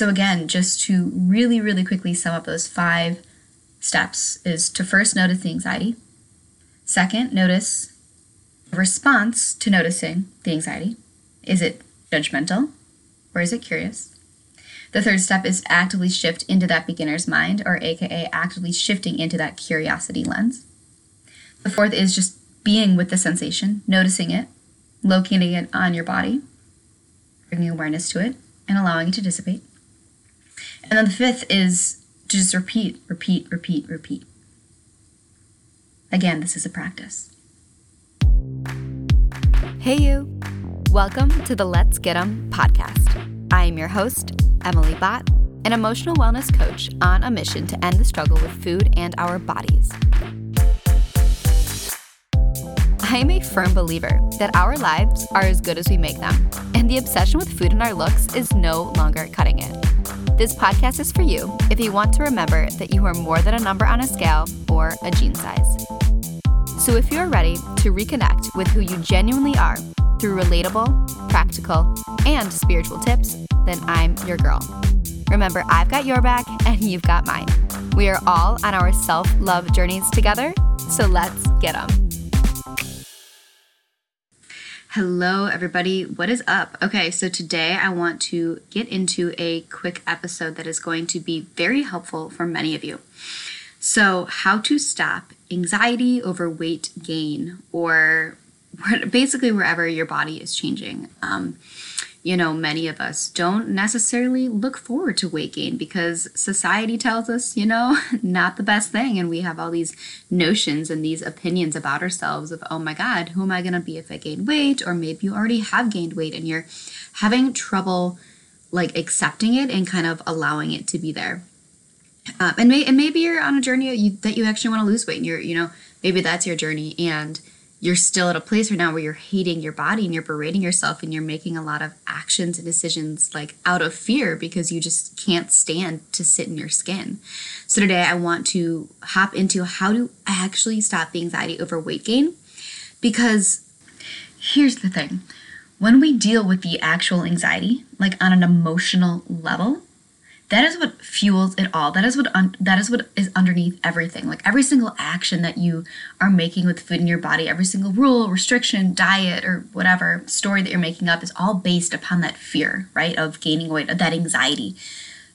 So, again, just to really, really quickly sum up those five steps is to first notice the anxiety. Second, notice the response to noticing the anxiety. Is it judgmental or is it curious? The third step is actively shift into that beginner's mind, or AKA actively shifting into that curiosity lens. The fourth is just being with the sensation, noticing it, locating it on your body, bringing awareness to it, and allowing it to dissipate. And then the fifth is to just repeat, repeat, repeat, repeat. Again, this is a practice. Hey, you. Welcome to the Let's Get 'em podcast. I am your host, Emily Bott, an emotional wellness coach on a mission to end the struggle with food and our bodies. I am a firm believer that our lives are as good as we make them, and the obsession with food and our looks is no longer cutting it. This podcast is for you if you want to remember that you are more than a number on a scale or a jean size. So if you're ready to reconnect with who you genuinely are through relatable, practical, and spiritual tips, then I'm your girl. Remember, I've got your back and you've got mine. We are all on our self love journeys together, so let's get them. Hello, everybody. What is up? Okay, so today I want to get into a quick episode that is going to be very helpful for many of you. So, how to stop anxiety over weight gain, or basically wherever your body is changing. Um, you know, many of us don't necessarily look forward to weight gain because society tells us, you know, not the best thing. And we have all these notions and these opinions about ourselves of, oh my God, who am I going to be if I gain weight? Or maybe you already have gained weight and you're having trouble like accepting it and kind of allowing it to be there. Um, and, may, and maybe you're on a journey you, that you actually want to lose weight and you're, you know, maybe that's your journey. And you're still at a place right now where you're hating your body and you're berating yourself and you're making a lot of actions and decisions like out of fear because you just can't stand to sit in your skin. So today I want to hop into how to actually stop the anxiety over weight gain because here's the thing. When we deal with the actual anxiety, like on an emotional level, that is what fuels it all. That is what un- that is what is underneath everything. Like every single action that you are making with food in your body every single rule restriction diet or whatever story that you're making up is all based upon that fear right of gaining weight of that anxiety.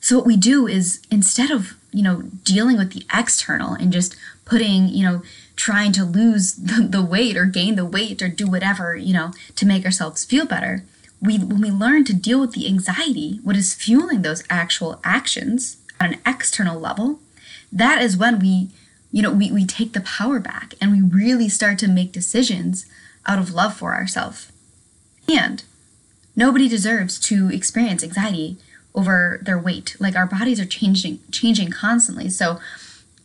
So what we do is instead of you know dealing with the external and just putting you know trying to lose the, the weight or gain the weight or do whatever you know to make ourselves feel better we when we learn to deal with the anxiety, what is fueling those actual actions on an external level, that is when we, you know, we, we take the power back and we really start to make decisions out of love for ourselves. And nobody deserves to experience anxiety over their weight. Like our bodies are changing changing constantly. So,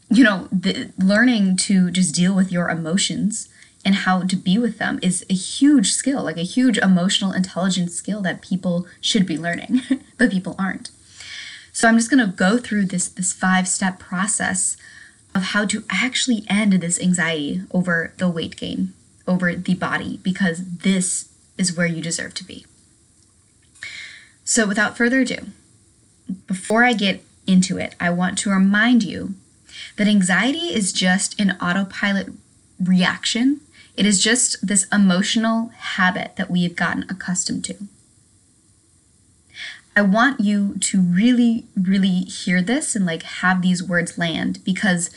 you know, the, learning to just deal with your emotions and how to be with them is a huge skill, like a huge emotional intelligence skill that people should be learning, but people aren't. So I'm just going to go through this this five-step process of how to actually end this anxiety over the weight gain, over the body because this is where you deserve to be. So without further ado, before I get into it, I want to remind you that anxiety is just an autopilot reaction it is just this emotional habit that we have gotten accustomed to. I want you to really, really hear this and like have these words land because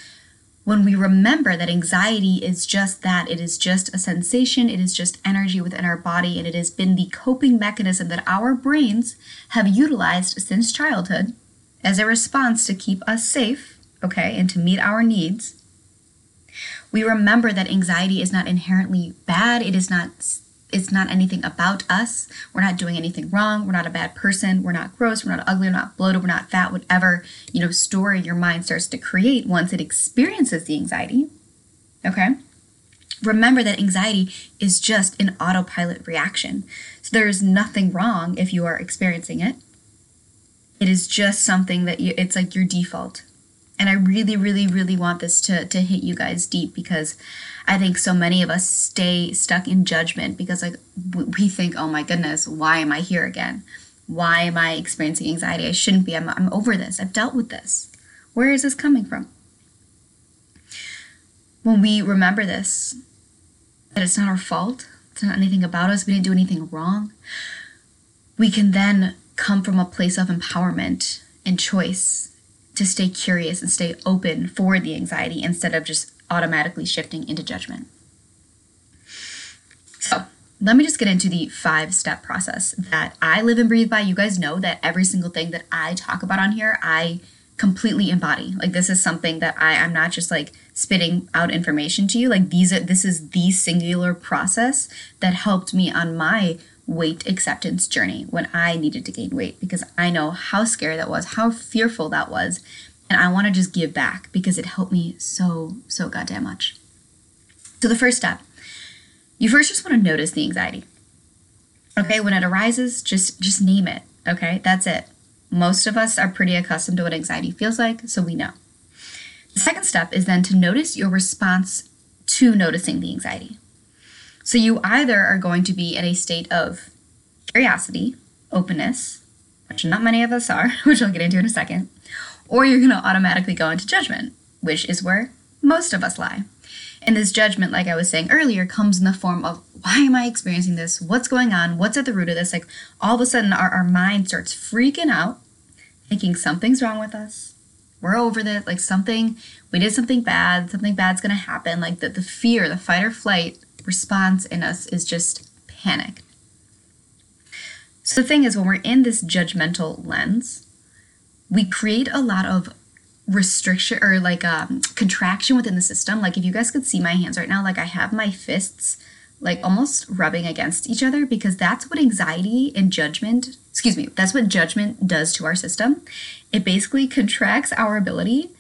when we remember that anxiety is just that, it is just a sensation, it is just energy within our body, and it has been the coping mechanism that our brains have utilized since childhood as a response to keep us safe, okay, and to meet our needs we remember that anxiety is not inherently bad. It is not it's not anything about us. We're not doing anything wrong. We're not a bad person. We're not gross. We're not ugly. We're not bloated. We're not fat. Whatever, you know, story your mind starts to create once it experiences the anxiety. Okay? Remember that anxiety is just an autopilot reaction. So there is nothing wrong if you are experiencing it. It is just something that you, it's like your default and I really, really, really want this to, to hit you guys deep because I think so many of us stay stuck in judgment because like we think, oh my goodness, why am I here again? Why am I experiencing anxiety? I shouldn't be. I'm, I'm over this. I've dealt with this. Where is this coming from? When we remember this, that it's not our fault, it's not anything about us, we didn't do anything wrong, we can then come from a place of empowerment and choice to stay curious and stay open for the anxiety instead of just automatically shifting into judgment. So, let me just get into the five step process that I live and breathe by. You guys know that every single thing that I talk about on here, I completely embody. Like this is something that I I'm not just like spitting out information to you. Like these are this is the singular process that helped me on my weight acceptance journey when I needed to gain weight because I know how scary that was, how fearful that was, and I want to just give back because it helped me so so goddamn much. So the first step, you first just want to notice the anxiety. Okay, when it arises, just just name it. Okay? That's it. Most of us are pretty accustomed to what anxiety feels like, so we know. The second step is then to notice your response to noticing the anxiety. So you either are going to be in a state of curiosity, openness, which not many of us are, which I'll get into in a second, or you're going to automatically go into judgment, which is where most of us lie. And this judgment, like I was saying earlier, comes in the form of why am I experiencing this? What's going on? What's at the root of this? Like all of a sudden, our, our mind starts freaking out, thinking something's wrong with us. We're over this, like something, we did something bad, something bad's gonna happen. Like the, the fear, the fight or flight response in us is just panic. So the thing is, when we're in this judgmental lens, we create a lot of restriction or like um, contraction within the system. Like if you guys could see my hands right now, like I have my fists like almost rubbing against each other because that's what anxiety and judgment, excuse me, that's what judgment does to our system. It basically contracts our ability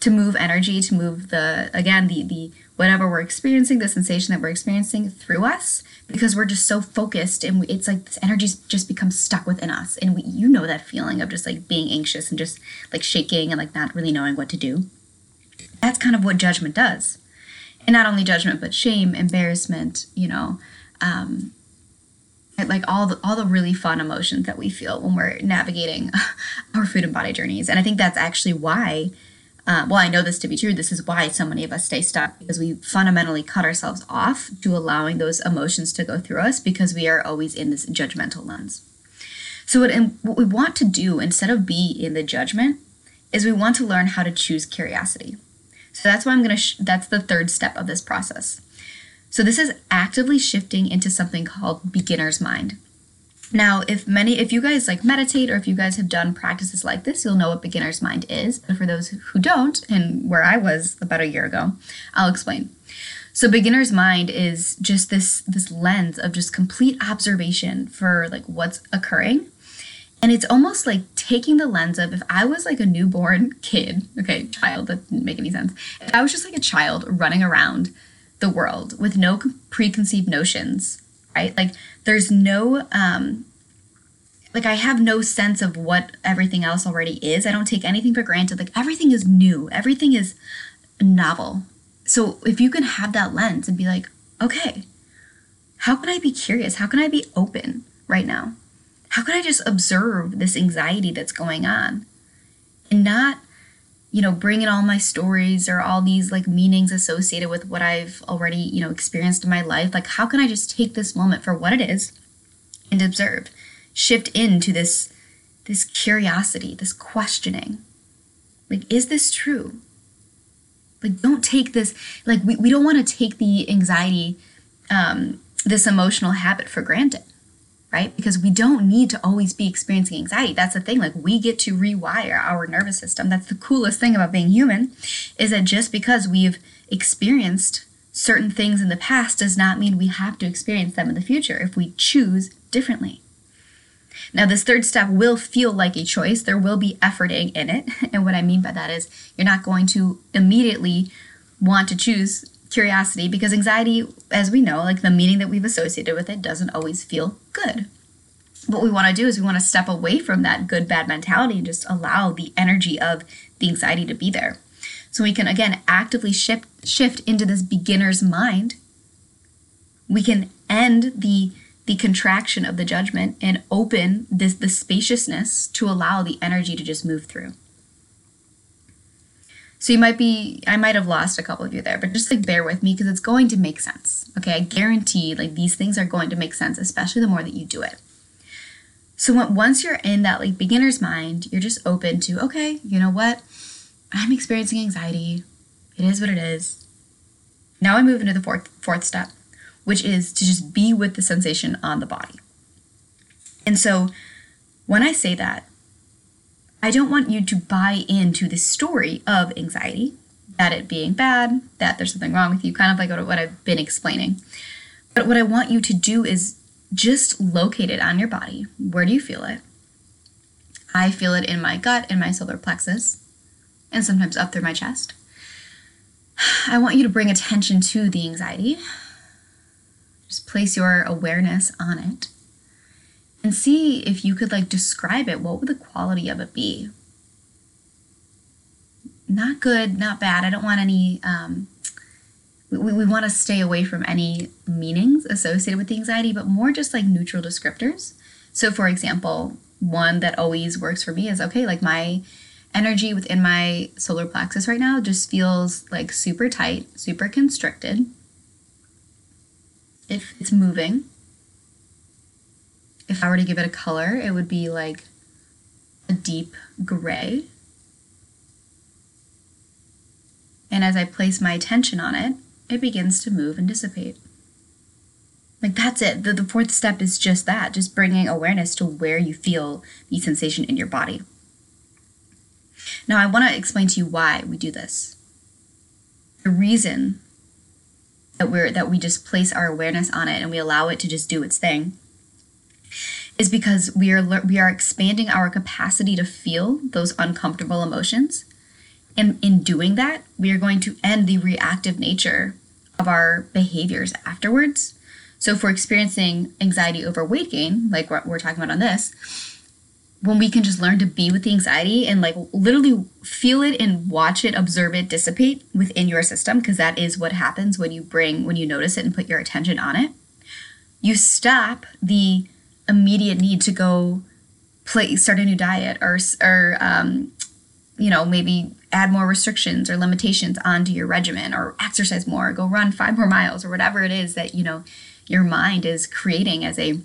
to move energy, to move the again the the whatever we're experiencing, the sensation that we're experiencing through us, because we're just so focused and we, it's like this energy just becomes stuck within us, and we, you know that feeling of just like being anxious and just like shaking and like not really knowing what to do. That's kind of what judgment does, and not only judgment but shame, embarrassment, you know. Um, like all the all the really fun emotions that we feel when we're navigating our food and body journeys and i think that's actually why uh, well, I know this to be true. This is why so many of us stay stuck because we fundamentally cut ourselves off to allowing those emotions to go through us because we are always in this judgmental lens. So, what, what we want to do instead of be in the judgment is we want to learn how to choose curiosity. So, that's why I'm going to, sh- that's the third step of this process. So, this is actively shifting into something called beginner's mind. Now, if many, if you guys like meditate or if you guys have done practices like this, you'll know what beginner's mind is. But for those who don't, and where I was about a year ago, I'll explain. So beginner's mind is just this this lens of just complete observation for like what's occurring. And it's almost like taking the lens of if I was like a newborn kid, okay, child, that didn't make any sense. If I was just like a child running around the world with no preconceived notions right? Like there's no um like I have no sense of what everything else already is. I don't take anything for granted. Like everything is new. Everything is novel. So if you can have that lens and be like, okay, how can I be curious? How can I be open right now? How can I just observe this anxiety that's going on and not you know, bring in all my stories or all these like meanings associated with what I've already, you know, experienced in my life. Like, how can I just take this moment for what it is and observe, shift into this this curiosity, this questioning. Like, is this true? Like, don't take this, like, we, we don't want to take the anxiety, um, this emotional habit for granted right? Because we don't need to always be experiencing anxiety. That's the thing. Like we get to rewire our nervous system. That's the coolest thing about being human is that just because we've experienced certain things in the past does not mean we have to experience them in the future if we choose differently. Now, this third step will feel like a choice. There will be efforting in it. And what I mean by that is you're not going to immediately want to choose curiosity because anxiety, as we know, like the meaning that we've associated with it, doesn't always feel good. What we want to do is we want to step away from that good bad mentality and just allow the energy of the anxiety to be there. So we can again actively shift shift into this beginner's mind. We can end the the contraction of the judgment and open this the spaciousness to allow the energy to just move through. So you might be I might have lost a couple of you there, but just like bear with me because it's going to make sense. Okay, I guarantee like these things are going to make sense, especially the more that you do it. So when, once you're in that like beginner's mind, you're just open to okay, you know what? I'm experiencing anxiety. It is what it is. Now I move into the fourth fourth step, which is to just be with the sensation on the body. And so when I say that, I don't want you to buy into the story of anxiety, that it being bad, that there's something wrong with you, kind of like what I've been explaining. But what I want you to do is just locate it on your body. Where do you feel it? I feel it in my gut, in my solar plexus, and sometimes up through my chest. I want you to bring attention to the anxiety. Just place your awareness on it and see if you could like describe it. What would the quality of it be? Not good, not bad. I don't want any, um, we, we want to stay away from any meanings associated with the anxiety, but more just like neutral descriptors. So, for example, one that always works for me is okay, like my energy within my solar plexus right now just feels like super tight, super constricted. If it's moving, if I were to give it a color, it would be like a deep gray. And as I place my attention on it, it begins to move and dissipate. Like that's it. The, the fourth step is just that, just bringing awareness to where you feel the sensation in your body. Now, I want to explain to you why we do this. The reason that we're that we just place our awareness on it and we allow it to just do its thing is because we are we are expanding our capacity to feel those uncomfortable emotions. And in doing that, we are going to end the reactive nature of our behaviors afterwards. So if we're experiencing anxiety over weight gain, like what we're talking about on this, when we can just learn to be with the anxiety and like literally feel it and watch it, observe it dissipate within your system, because that is what happens when you bring, when you notice it and put your attention on it, you stop the immediate need to go play, start a new diet or, or, um, you know, maybe add more restrictions or limitations onto your regimen or exercise more, or go run five more miles or whatever it is that, you know, your mind is creating as a,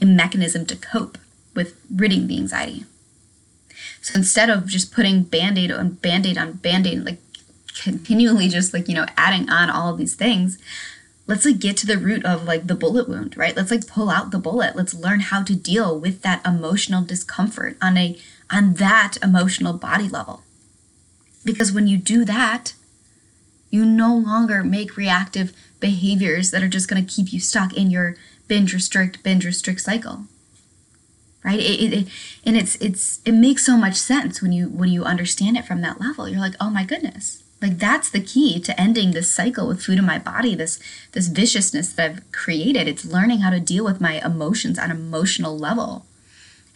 a mechanism to cope with ridding the anxiety. So instead of just putting band-aid on band-aid on band-aid, like continually just like, you know, adding on all of these things, let's like get to the root of like the bullet wound, right? Let's like pull out the bullet. Let's learn how to deal with that emotional discomfort on a on that emotional body level. Because when you do that, you no longer make reactive behaviors that are just going to keep you stuck in your binge restrict binge restrict cycle right it, it, it, and it's it's it makes so much sense when you when you understand it from that level you're like oh my goodness like that's the key to ending this cycle with food in my body this this viciousness that i've created. It's learning how to deal with my emotions on emotional level.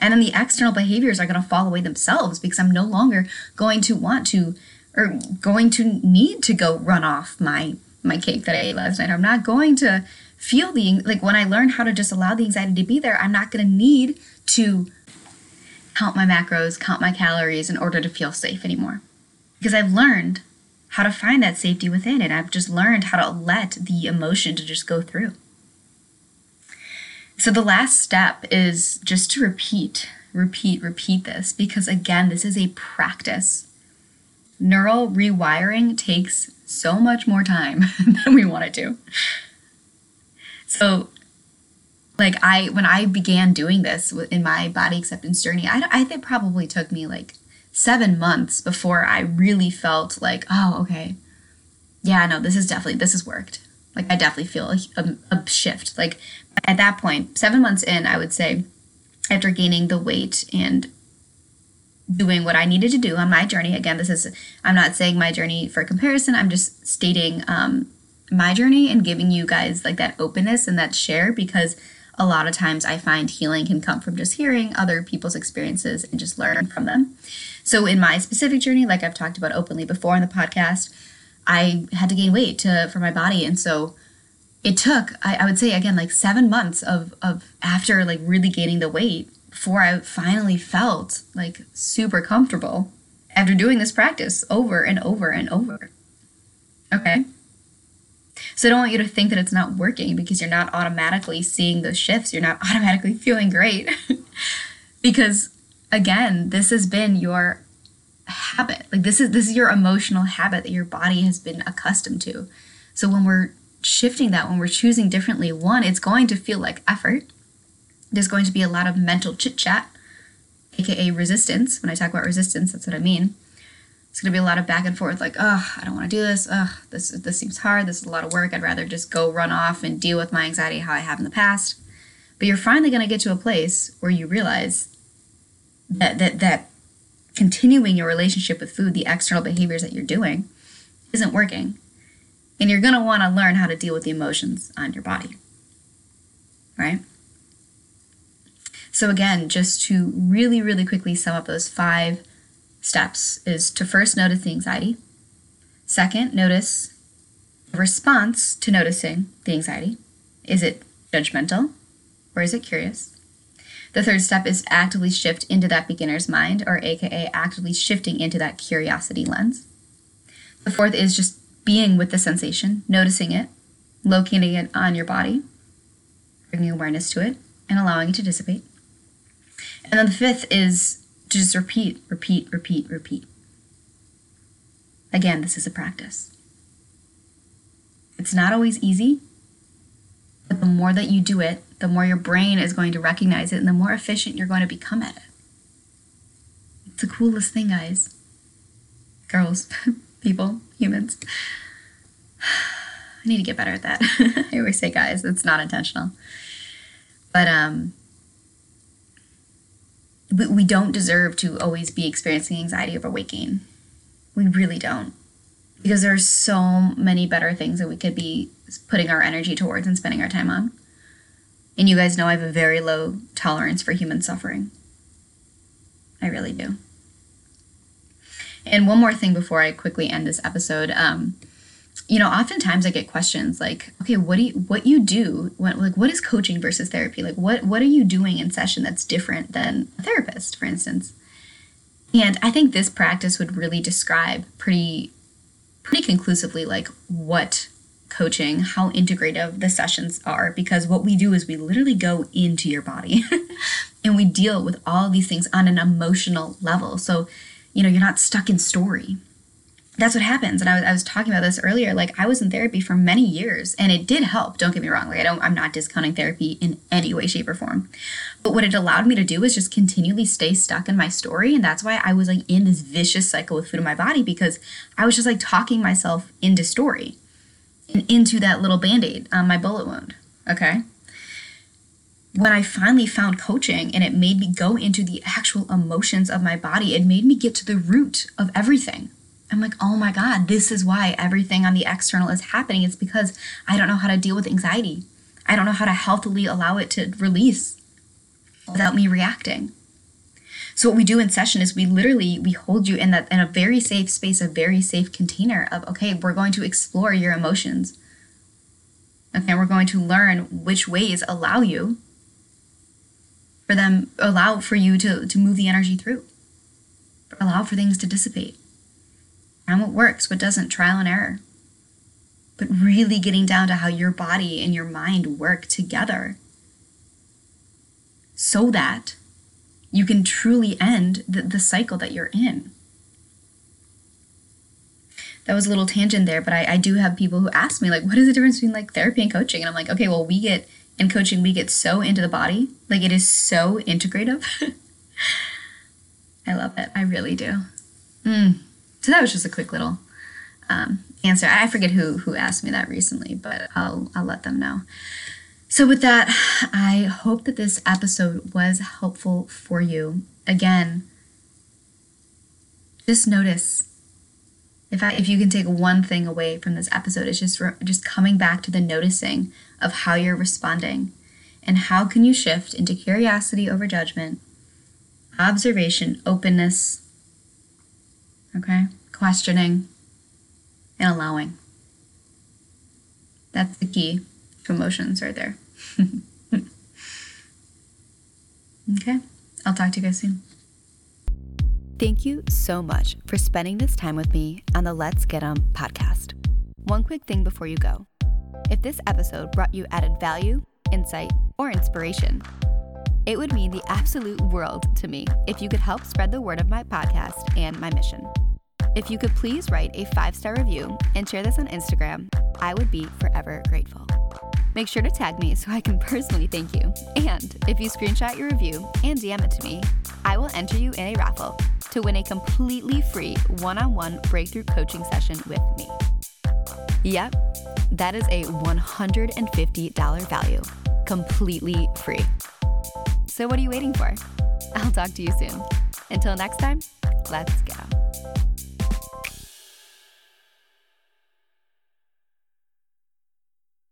And then the external behaviors are going to fall away themselves because i'm no longer going to want to or going to need to go run off my my cake that i ate last night. I'm not going to feel the like when i learn how to just allow the anxiety to be there i'm not going to need to count my macros, count my calories in order to feel safe anymore. Because I've learned how to find that safety within And I've just learned how to let the emotion to just go through. So the last step is just to repeat, repeat, repeat this because again, this is a practice. Neural rewiring takes so much more time than we want it to. So like I when I began doing this in my body acceptance journey, I I think probably took me like seven months before I really felt like, oh, okay, yeah, no, this is definitely this has worked. Like I definitely feel a, a, a shift. Like at that point, seven months in, I would say, after gaining the weight and doing what I needed to do on my journey. Again, this is I'm not saying my journey for comparison. I'm just stating um, my journey and giving you guys like that openness and that share because a lot of times I find healing can come from just hearing other people's experiences and just learn from them. So, in my specific journey, like I've talked about openly before in the podcast, I had to gain weight to for my body, and so it took, I, I would say again, like seven months of, of after like really gaining the weight before I finally felt like super comfortable after doing this practice over and over and over. Okay. So I don't want you to think that it's not working because you're not automatically seeing those shifts. You're not automatically feeling great. because again, this has been your habit. Like this is this is your emotional habit that your body has been accustomed to. So when we're shifting that, when we're choosing differently, one, it's going to feel like effort. There's going to be a lot of mental chit chat, aka resistance. When I talk about resistance, that's what I mean. It's going to be a lot of back and forth, like, oh, I don't want to do this. Oh, this this seems hard. This is a lot of work. I'd rather just go run off and deal with my anxiety how I have in the past. But you're finally going to get to a place where you realize that that that continuing your relationship with food, the external behaviors that you're doing, isn't working. And you're going to want to learn how to deal with the emotions on your body. Right? So, again, just to really, really quickly sum up those five steps is to first notice the anxiety. Second, notice the response to noticing the anxiety. Is it judgmental or is it curious? The third step is actively shift into that beginner's mind, or AKA actively shifting into that curiosity lens. The fourth is just being with the sensation, noticing it, locating it on your body, bringing awareness to it, and allowing it to dissipate. And then the fifth is just repeat, repeat, repeat, repeat. Again, this is a practice. It's not always easy, but the more that you do it, the more your brain is going to recognize it and the more efficient you're going to become at it. It's the coolest thing, guys. Girls, people, humans. I need to get better at that. I always say guys, it's not intentional. But um we, we don't deserve to always be experiencing anxiety over waking. We really don't. Because there are so many better things that we could be putting our energy towards and spending our time on. And you guys know I have a very low tolerance for human suffering. I really do. And one more thing before I quickly end this episode. Um, you know, oftentimes I get questions like, okay, what do you what you do when like what is coaching versus therapy? Like what what are you doing in session that's different than a therapist, for instance? And I think this practice would really describe pretty pretty conclusively like what coaching, how integrative the sessions are, because what we do is we literally go into your body and we deal with all these things on an emotional level. So, you know, you're not stuck in story. That's what happens. And I was, I was talking about this earlier. Like, I was in therapy for many years and it did help. Don't get me wrong. Like, I don't, I'm not discounting therapy in any way, shape, or form. But what it allowed me to do was just continually stay stuck in my story. And that's why I was like in this vicious cycle with food in my body because I was just like talking myself into story and into that little band aid on um, my bullet wound. Okay. When I finally found coaching and it made me go into the actual emotions of my body, it made me get to the root of everything. I'm like, oh my God, this is why everything on the external is happening. It's because I don't know how to deal with anxiety. I don't know how to healthily allow it to release without me reacting. So what we do in session is we literally we hold you in that in a very safe space, a very safe container of okay, we're going to explore your emotions. Okay, we're going to learn which ways allow you for them allow for you to to move the energy through. Allow for things to dissipate. And what works, what doesn't, trial and error. But really getting down to how your body and your mind work together so that you can truly end the, the cycle that you're in. That was a little tangent there, but I, I do have people who ask me, like, what is the difference between like therapy and coaching? And I'm like, okay, well, we get in coaching, we get so into the body. Like, it is so integrative. I love it. I really do. Mm. So that was just a quick little um, answer. I forget who who asked me that recently, but I'll I'll let them know. So, with that, I hope that this episode was helpful for you. Again, just notice if I, if you can take one thing away from this episode, it's just re- just coming back to the noticing of how you're responding, and how can you shift into curiosity over judgment, observation, openness, okay, questioning, and allowing. That's the key to emotions right there. okay. I'll talk to you guys soon. Thank you so much for spending this time with me on the Let's Get 'em podcast. One quick thing before you go. If this episode brought you added value, insight, or inspiration, it would mean the absolute world to me if you could help spread the word of my podcast and my mission. If you could please write a five star review and share this on Instagram, I would be forever grateful. Make sure to tag me so I can personally thank you. And if you screenshot your review and DM it to me, I will enter you in a raffle to win a completely free one on one breakthrough coaching session with me. Yep, that is a $150 value, completely free. So, what are you waiting for? I'll talk to you soon. Until next time, let's go.